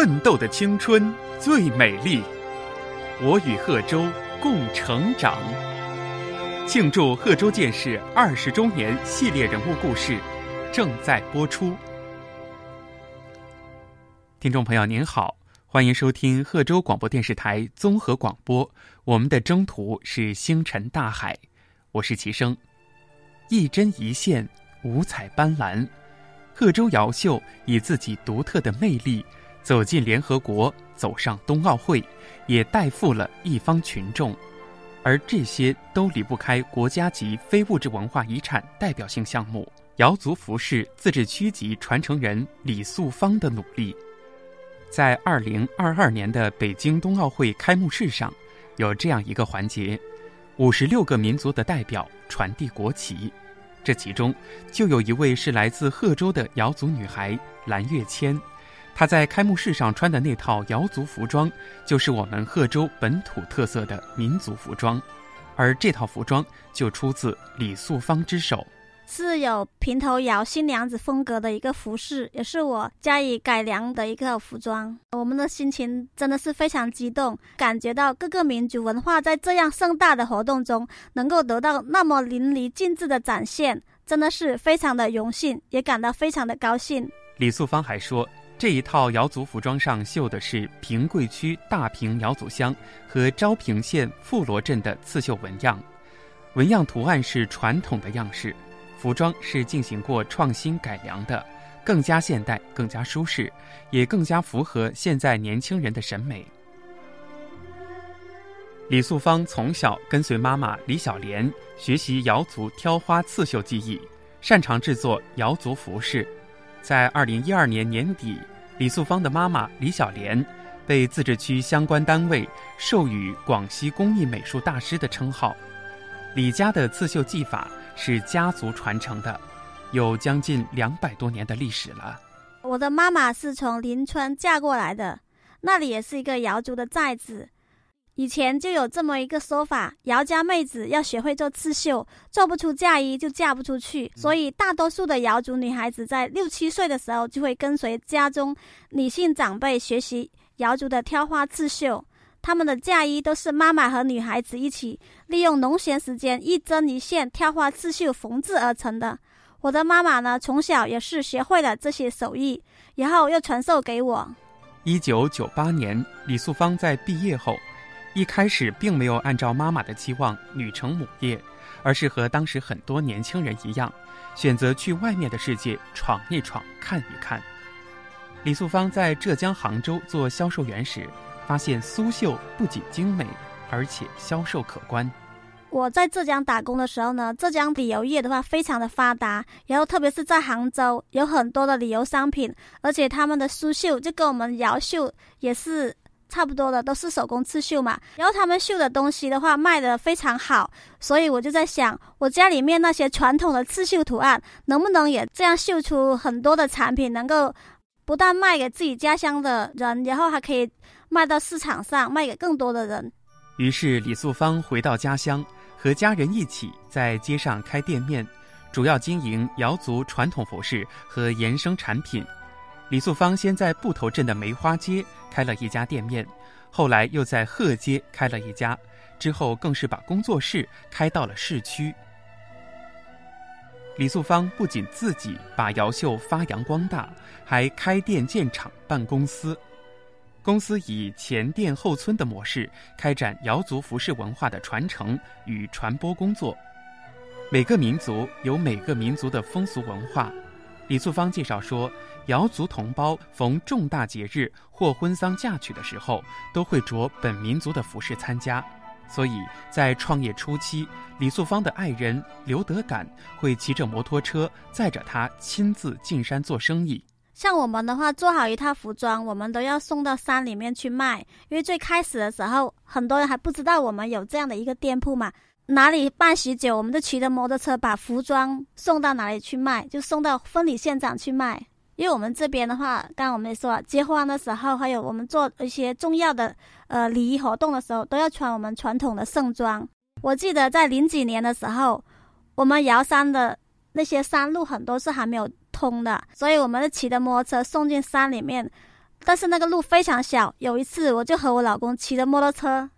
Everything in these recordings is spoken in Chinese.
奋斗的青春最美丽，我与贺州共成长。庆祝贺州建市二十周年系列人物故事正在播出。听众朋友您好，欢迎收听贺州广播电视台综合广播。我们的征途是星辰大海，我是齐生。一针一线，五彩斑斓。贺州瑶秀以自己独特的魅力走进联合国，走上冬奥会，也带富了一方群众，而这些都离不开国家级非物质文化遗产代表性项目——瑶族服饰自治区级传承人李素芳的努力。在二零二二年的北京冬奥会开幕式上，有这样一个环节：五十六个民族的代表传递国旗。这其中，就有一位是来自贺州的瑶族女孩蓝月谦，她在开幕式上穿的那套瑶族服装，就是我们贺州本土特色的民族服装，而这套服装就出自李素芳之手，是有平头瑶新娘子风格的一个服饰，也是我加以改良的一个服装。我们的心情真的是非常激动，感觉到各个民族文化在这样盛大的活动中能够得到那么淋漓尽致的展现，真的是非常的荣幸，也感到非常的高兴。李素芳还说，这一套瑶族服装上绣的是平贵区大平瑶族乡和昭平县富罗镇的刺绣纹样，纹样图案是传统的样式，服装是进行过创新改良的。更加现代，更加舒适，也更加符合现在年轻人的审美。李素芳从小跟随妈妈李小莲学习瑶族挑花刺绣技艺，擅长制作瑶族服饰。在二零一二年年底，李素芳的妈妈李小莲被自治区相关单位授予广西工艺美术大师的称号。李家的刺绣技法是家族传承的。有将近两百多年的历史了。我的妈妈是从临川嫁过来的，那里也是一个瑶族的寨子。以前就有这么一个说法：瑶家妹子要学会做刺绣，做不出嫁衣就嫁不出去。所以大多数的瑶族女孩子在六七岁的时候就会跟随家中女性长辈学习瑶族的挑花刺绣。她们的嫁衣都是妈妈和女孩子一起利用农闲时间一针一线挑花刺绣缝制而成的。我的妈妈呢，从小也是学会了这些手艺，然后又传授给我。一九九八年，李素芳在毕业后，一开始并没有按照妈妈的期望女成母业，而是和当时很多年轻人一样，选择去外面的世界闯一闯、看一看。李素芳在浙江杭州做销售员时，发现苏绣不仅精美，而且销售可观。我在浙江打工的时候呢，浙江旅游业的话非常的发达，然后特别是在杭州有很多的旅游商品，而且他们的苏绣就跟我们瑶绣也是差不多的，都是手工刺绣嘛。然后他们绣的东西的话卖的非常好，所以我就在想，我家里面那些传统的刺绣图案能不能也这样绣出很多的产品，能够不但卖给自己家乡的人，然后还可以卖到市场上，卖给更多的人。于是李素芳回到家乡。和家人一起在街上开店面，主要经营瑶族传统服饰和衍生产品。李素芳先在布头镇的梅花街开了一家店面，后来又在鹤街开了一家，之后更是把工作室开到了市区。李素芳不仅自己把瑶绣发扬光大，还开店建厂办公司。公司以前店后村的模式开展瑶族服饰文化的传承与传播工作。每个民族有每个民族的风俗文化。李素芳介绍说，瑶族同胞逢重大节日或婚丧嫁娶的时候，都会着本民族的服饰参加。所以在创业初期，李素芳的爱人刘德感会骑着摩托车载着她亲自进山做生意。像我们的话，做好一套服装，我们都要送到山里面去卖。因为最开始的时候，很多人还不知道我们有这样的一个店铺嘛。哪里办喜酒，我们就骑着摩托车把服装送到哪里去卖，就送到婚礼现场去卖。因为我们这边的话，刚我们也说，结婚的时候，还有我们做一些重要的呃礼仪活动的时候，都要穿我们传统的盛装。我记得在零几年的时候，我们瑶山的那些山路很多是还没有。通的，所以我们就骑着摩托车送进山里面，但是那个路非常小。有一次，我就和我老公骑着摩托车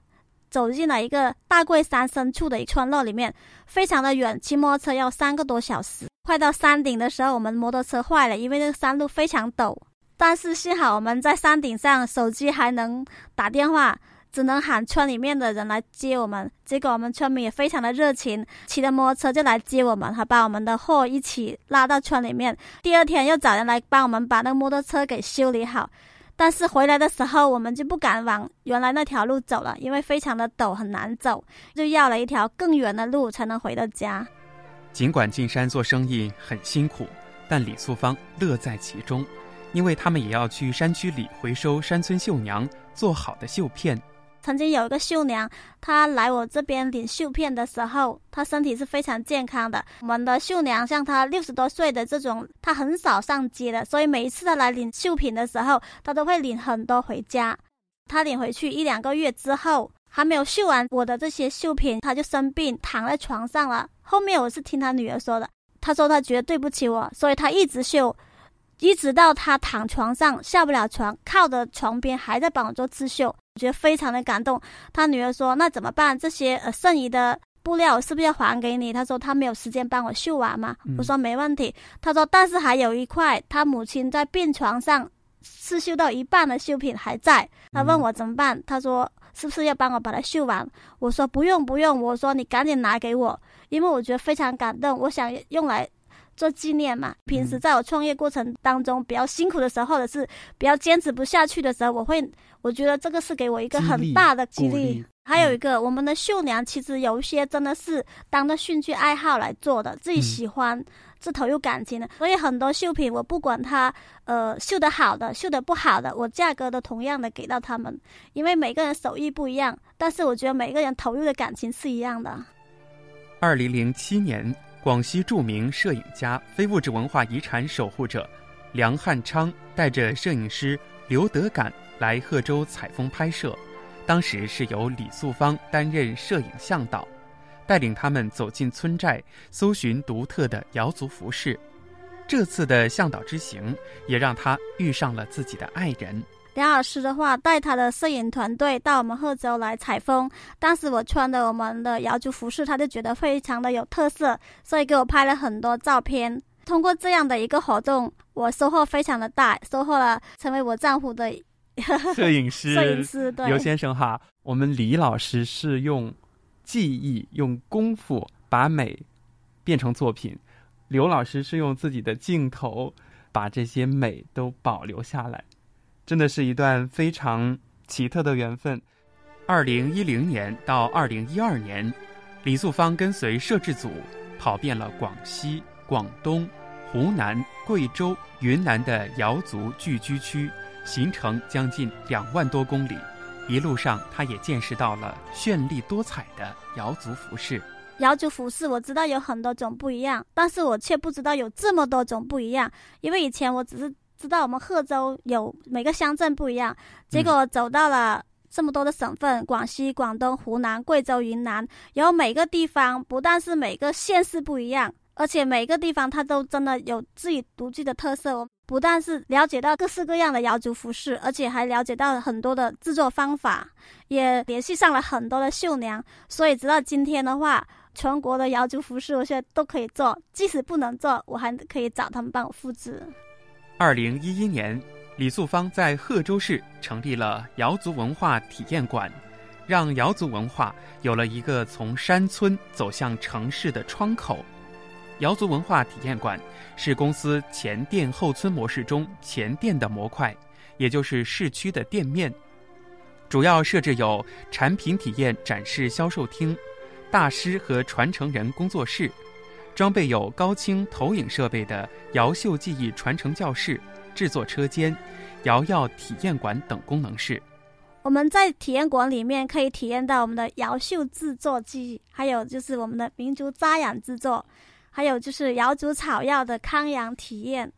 走进了一个大桂山深处的一村落里面，非常的远，骑摩托车要三个多小时。快到山顶的时候，我们摩托车坏了，因为那个山路非常陡。但是幸好我们在山顶上，手机还能打电话。只能喊村里面的人来接我们，结果我们村民也非常的热情，骑着摩托车就来接我们，还把我们的货一起拉到村里面。第二天又找人来帮我们把那个摩托车给修理好，但是回来的时候我们就不敢往原来那条路走了，因为非常的陡，很难走，就要了一条更远的路才能回到家。尽管进山做生意很辛苦，但李素芳乐在其中，因为他们也要去山区里回收山村绣娘做好的绣片。曾经有一个绣娘，她来我这边领绣片的时候，她身体是非常健康的。我们的绣娘像她六十多岁的这种，她很少上街的，所以每一次她来领绣品的时候，她都会领很多回家。她领回去一两个月之后，还没有绣完我的这些绣品，她就生病躺在床上了。后面我是听她女儿说的，她说她觉得对不起我，所以她一直绣，一直到她躺床上下不了床，靠着床边还在帮我做刺绣。我觉得非常的感动。他女儿说：“那怎么办？这些呃剩余的布料是不是要还给你？”他说：“他没有时间帮我绣完嘛。”我说：“没问题。”他说：“但是还有一块，他母亲在病床上刺绣到一半的绣品还在。”他问我怎么办？他说：“是不是要帮我把它绣完？”我说：“不用不用。”我说：“你赶紧拿给我，因为我觉得非常感动，我想用来。”做纪念嘛，平时在我创业过程当中比较辛苦的时候，或者是比较坚持不下去的时候，我会，我觉得这个是给我一个很大的激励。还有一个，我们的绣娘其实有一些真的是当着兴趣爱好来做的，自己喜欢，是投入感情的。所以很多绣品，我不管它，呃，绣的好的，绣的不好的，我价格都同样的给到他们，因为每个人手艺不一样，但是我觉得每个人投入的感情是一样的。二零零七年。广西著名摄影家、非物质文化遗产守护者梁汉昌带着摄影师刘德感来贺州采风拍摄，当时是由李素芳担任摄影向导，带领他们走进村寨，搜寻独特的瑶族服饰。这次的向导之行也让他遇上了自己的爱人。梁老师的话带他的摄影团队到我们贺州来采风，当时我穿的我们的瑶族服饰，他就觉得非常的有特色，所以给我拍了很多照片。通过这样的一个活动，我收获非常的大，收获了成为我丈夫的 摄影师。摄影师对刘先生哈，我们李老师是用技艺、用功夫把美变成作品，刘老师是用自己的镜头把这些美都保留下来。真的是一段非常奇特的缘分。二零一零年到二零一二年，李素芳跟随摄制组跑遍了广西、广东、湖南、贵州、云南的瑶族聚居区，行程将近两万多公里。一路上，他也见识到了绚丽多彩的瑶族服饰。瑶族服饰我知道有很多种不一样，但是我却不知道有这么多种不一样，因为以前我只是。知道我们贺州有每个乡镇不一样，结果走到了这么多的省份，广西、广东、湖南、贵州、云南，然后每个地方不但是每个县市不一样，而且每个地方它都真的有自己独具的特色。我不但是了解到各式各样的瑶族服饰，而且还了解到很多的制作方法，也联系上了很多的绣娘。所以直到今天的话，全国的瑶族服饰我现在都可以做，即使不能做，我还可以找他们帮我复制。二零一一年，李素芳在贺州市成立了瑶族文化体验馆，让瑶族文化有了一个从山村走向城市的窗口。瑶族文化体验馆是公司前店后村模式中前店的模块，也就是市区的店面。主要设置有产品体验展示销售厅、大师和传承人工作室。装备有高清投影设备的瑶绣技艺传承教室、制作车间、瑶药体验馆等功能室。我们在体验馆里面可以体验到我们的瑶绣制作技艺，还有就是我们的民族扎染制作，还有就是瑶族草药的康养体验。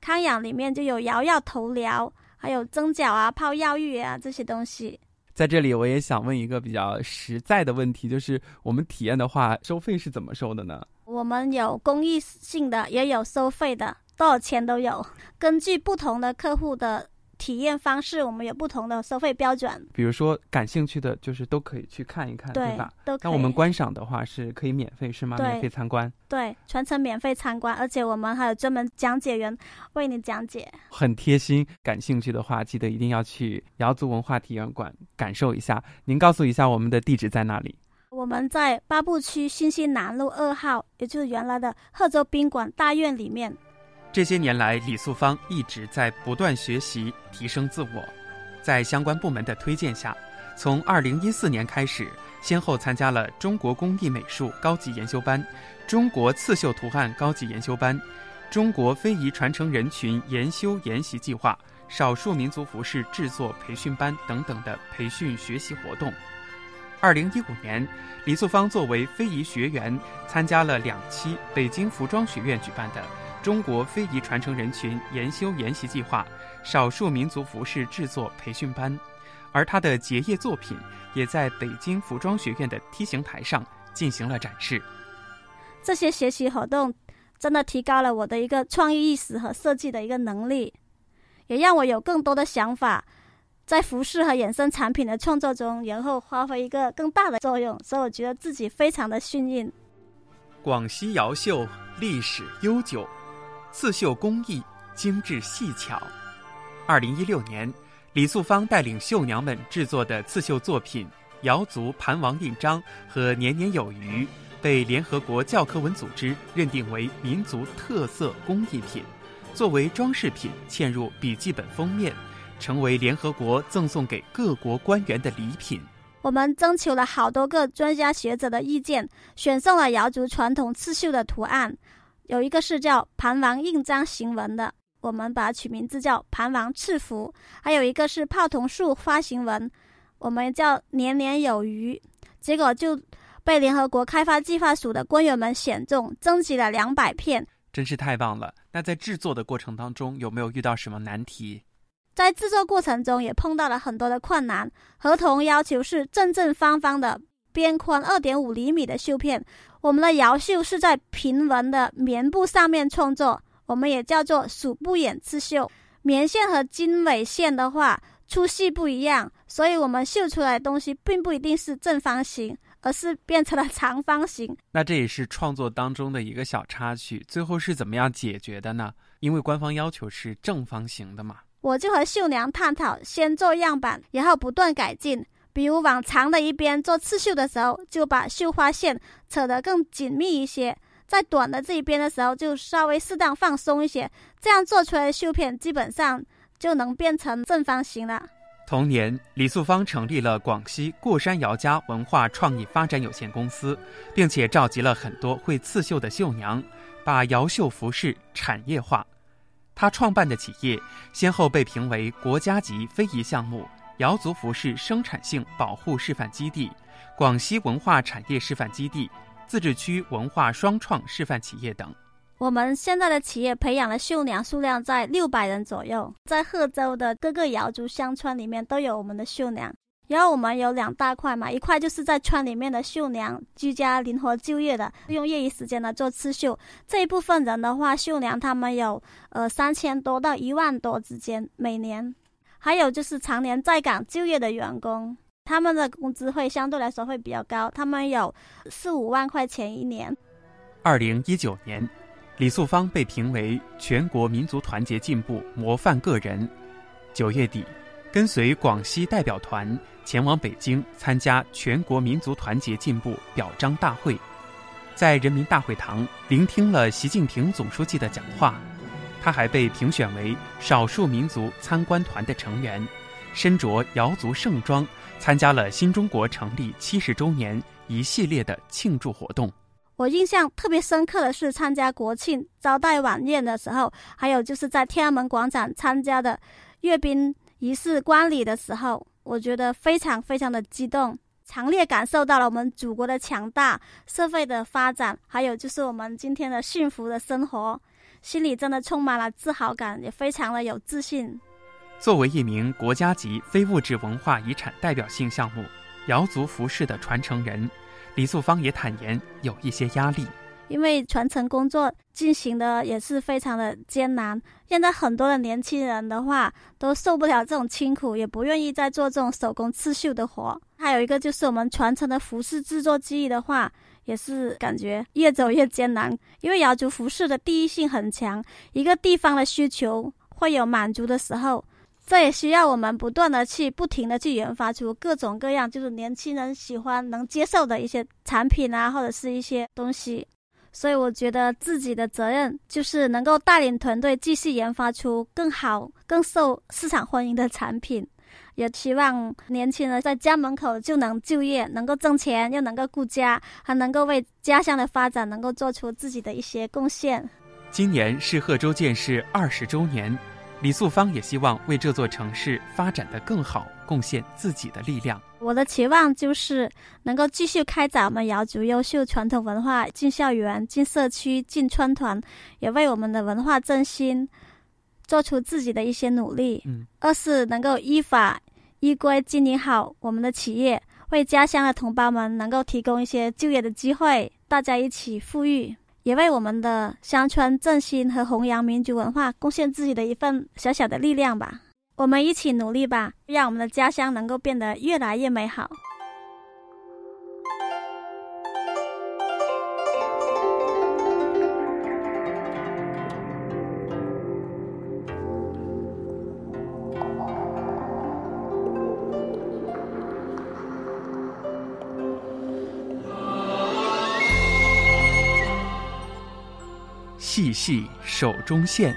康养里面就有瑶药头疗，还有蒸脚啊、泡药浴啊这些东西。在这里，我也想问一个比较实在的问题，就是我们体验的话，收费是怎么收的呢？我们有公益性的，也有收费的，多少钱都有。根据不同的客户的体验方式，我们有不同的收费标准。比如说，感兴趣的就是都可以去看一看，对吧？都可以。那我们观赏的话是可以免费是吗？免费参观。对，全程免费参观，而且我们还有专门讲解员为你讲解，很贴心。感兴趣的话，记得一定要去瑶族文化体验馆感受一下。您告诉一下我们的地址在哪里？我们在八步区新兴南路二号，也就是原来的贺州宾馆大院里面。这些年来，李素芳一直在不断学习、提升自我。在相关部门的推荐下，从2014年开始，先后参加了中国工艺美术高级研修班、中国刺绣图案高级研修班、中国非遗传承人群研修研习计划、少数民族服饰制作培训班等等的培训学习活动。2015年，李素芳作为非遗学员，参加了两期北京服装学院举办的。中国非遗传承人群研修研习计划少数民族服饰制作培训班，而他的结业作品也在北京服装学院的梯形台上进行了展示。这些学习活动真的提高了我的一个创意意识和设计的一个能力，也让我有更多的想法，在服饰和衍生产品的创作中，然后发挥一个更大的作用。所以我觉得自己非常的幸运。广西瑶绣历史悠久。刺绣工艺精致细巧。二零一六年，李素芳带领绣娘们制作的刺绣作品《瑶族盘王印章》和《年年有余》，被联合国教科文组织认定为民族特色工艺品，作为装饰品嵌入笔记本封面，成为联合国赠送给各国官员的礼品。我们征求了好多个专家学者的意见，选送了瑶族传统刺绣的图案。有一个是叫盘王印章行文的，我们把它取名字叫盘王赐福；还有一个是泡桐树花行文，我们叫年年有余。结果就被联合国开发计划署的官员们选中，征集了两百片，真是太棒了。那在制作的过程当中，有没有遇到什么难题？在制作过程中也碰到了很多的困难。合同要求是正正方方的，边宽二点五厘米的绣片。我们的瑶绣是在平纹的棉布上面创作，我们也叫做数不眼刺绣。棉线和经纬线的话粗细不一样，所以我们绣出来的东西并不一定是正方形，而是变成了长方形。那这也是创作当中的一个小插曲，最后是怎么样解决的呢？因为官方要求是正方形的嘛。我就和绣娘探讨，先做样板，然后不断改进。比如往长的一边做刺绣的时候，就把绣花线扯得更紧密一些；在短的这一边的时候，就稍微适当放松一些。这样做出来的绣片基本上就能变成正方形了。同年，李素芳成立了广西过山瑶家文化创意发展有限公司，并且召集了很多会刺绣的绣娘，把瑶绣服饰产业化。他创办的企业先后被评为国家级非遗项目。瑶族服饰生产性保护示范基地、广西文化产业示范基地、自治区文化双创示范企业等。我们现在的企业培养的绣娘数量在六百人左右，在贺州的各个瑶族乡村里面都有我们的绣娘。然后我们有两大块嘛，一块就是在村里面的绣娘，居家灵活就业的，用业余时间来做刺绣。这一部分人的话，绣娘他们有呃三千多到一万多之间每年。还有就是常年在岗就业的员工，他们的工资会相对来说会比较高，他们有四五万块钱一年。二零一九年，李素芳被评为全国民族团结进步模范个人。九月底，跟随广西代表团前往北京参加全国民族团结进步表彰大会，在人民大会堂聆听了习近平总书记的讲话。他还被评选为少数民族参观团的成员，身着瑶族盛装，参加了新中国成立七十周年一系列的庆祝活动。我印象特别深刻的是参加国庆招待晚宴的时候，还有就是在天安门广场参加的阅兵仪式观礼的时候，我觉得非常非常的激动，强烈感受到了我们祖国的强大、社会的发展，还有就是我们今天的幸福的生活。心里真的充满了自豪感，也非常的有自信。作为一名国家级非物质文化遗产代表性项目瑶族服饰的传承人，李素芳也坦言有一些压力。因为传承工作进行的也是非常的艰难。现在很多的年轻人的话都受不了这种辛苦，也不愿意再做这种手工刺绣的活。还有一个就是我们传承的服饰制作技艺的话，也是感觉越走越艰难，因为瑶族服饰的地域性很强，一个地方的需求会有满足的时候。这也需要我们不断的去不停的去研发出各种各样，就是年轻人喜欢能接受的一些产品啊，或者是一些东西。所以我觉得自己的责任就是能够带领团队继续研发出更好、更受市场欢迎的产品。也希望年轻人在家门口就能就业，能够挣钱，又能够顾家，还能够为家乡的发展能够做出自己的一些贡献。今年是贺州建市二十周年。李素芳也希望为这座城市发展的更好贡献自己的力量。我的期望就是能够继续开展我们瑶族优秀传统文化进校园、进社区、进村团，也为我们的文化振兴做出自己的一些努力。嗯，二是能够依法依规经营好我们的企业，为家乡的同胞们能够提供一些就业的机会，大家一起富裕。也为我们的乡村振兴和弘扬民族文化贡献自己的一份小小的力量吧。我们一起努力吧，让我们的家乡能够变得越来越美好。细细手中线，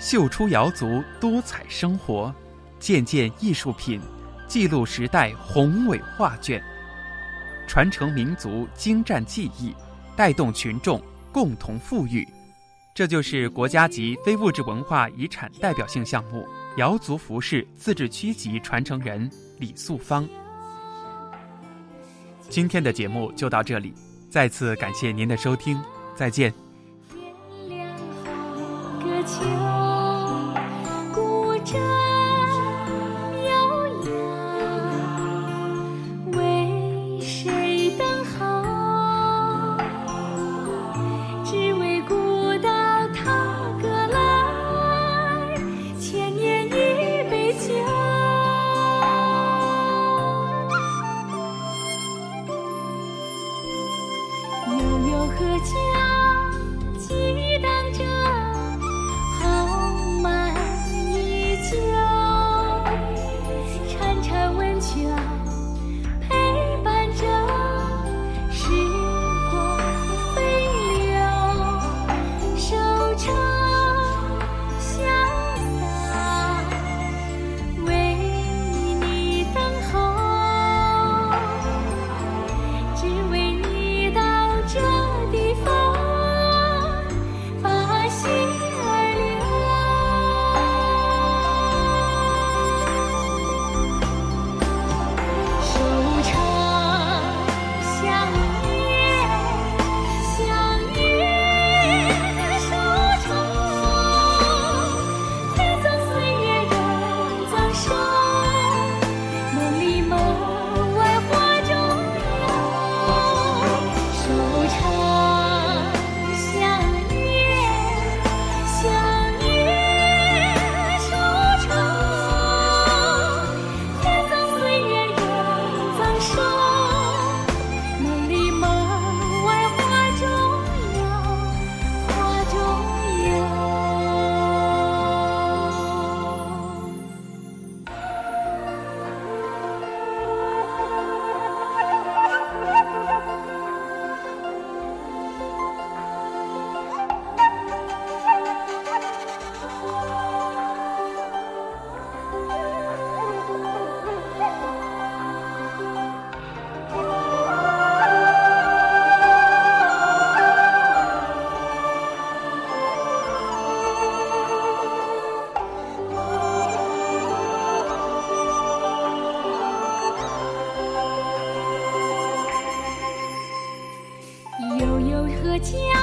绣出瑶族多彩生活；件件艺术品，记录时代宏伟画卷，传承民族精湛技艺，带动群众共同富裕。这就是国家级非物质文化遗产代表性项目——瑶族服饰自治区级传承人李素芳。今天的节目就到这里，再次感谢您的收听，再见。秋，家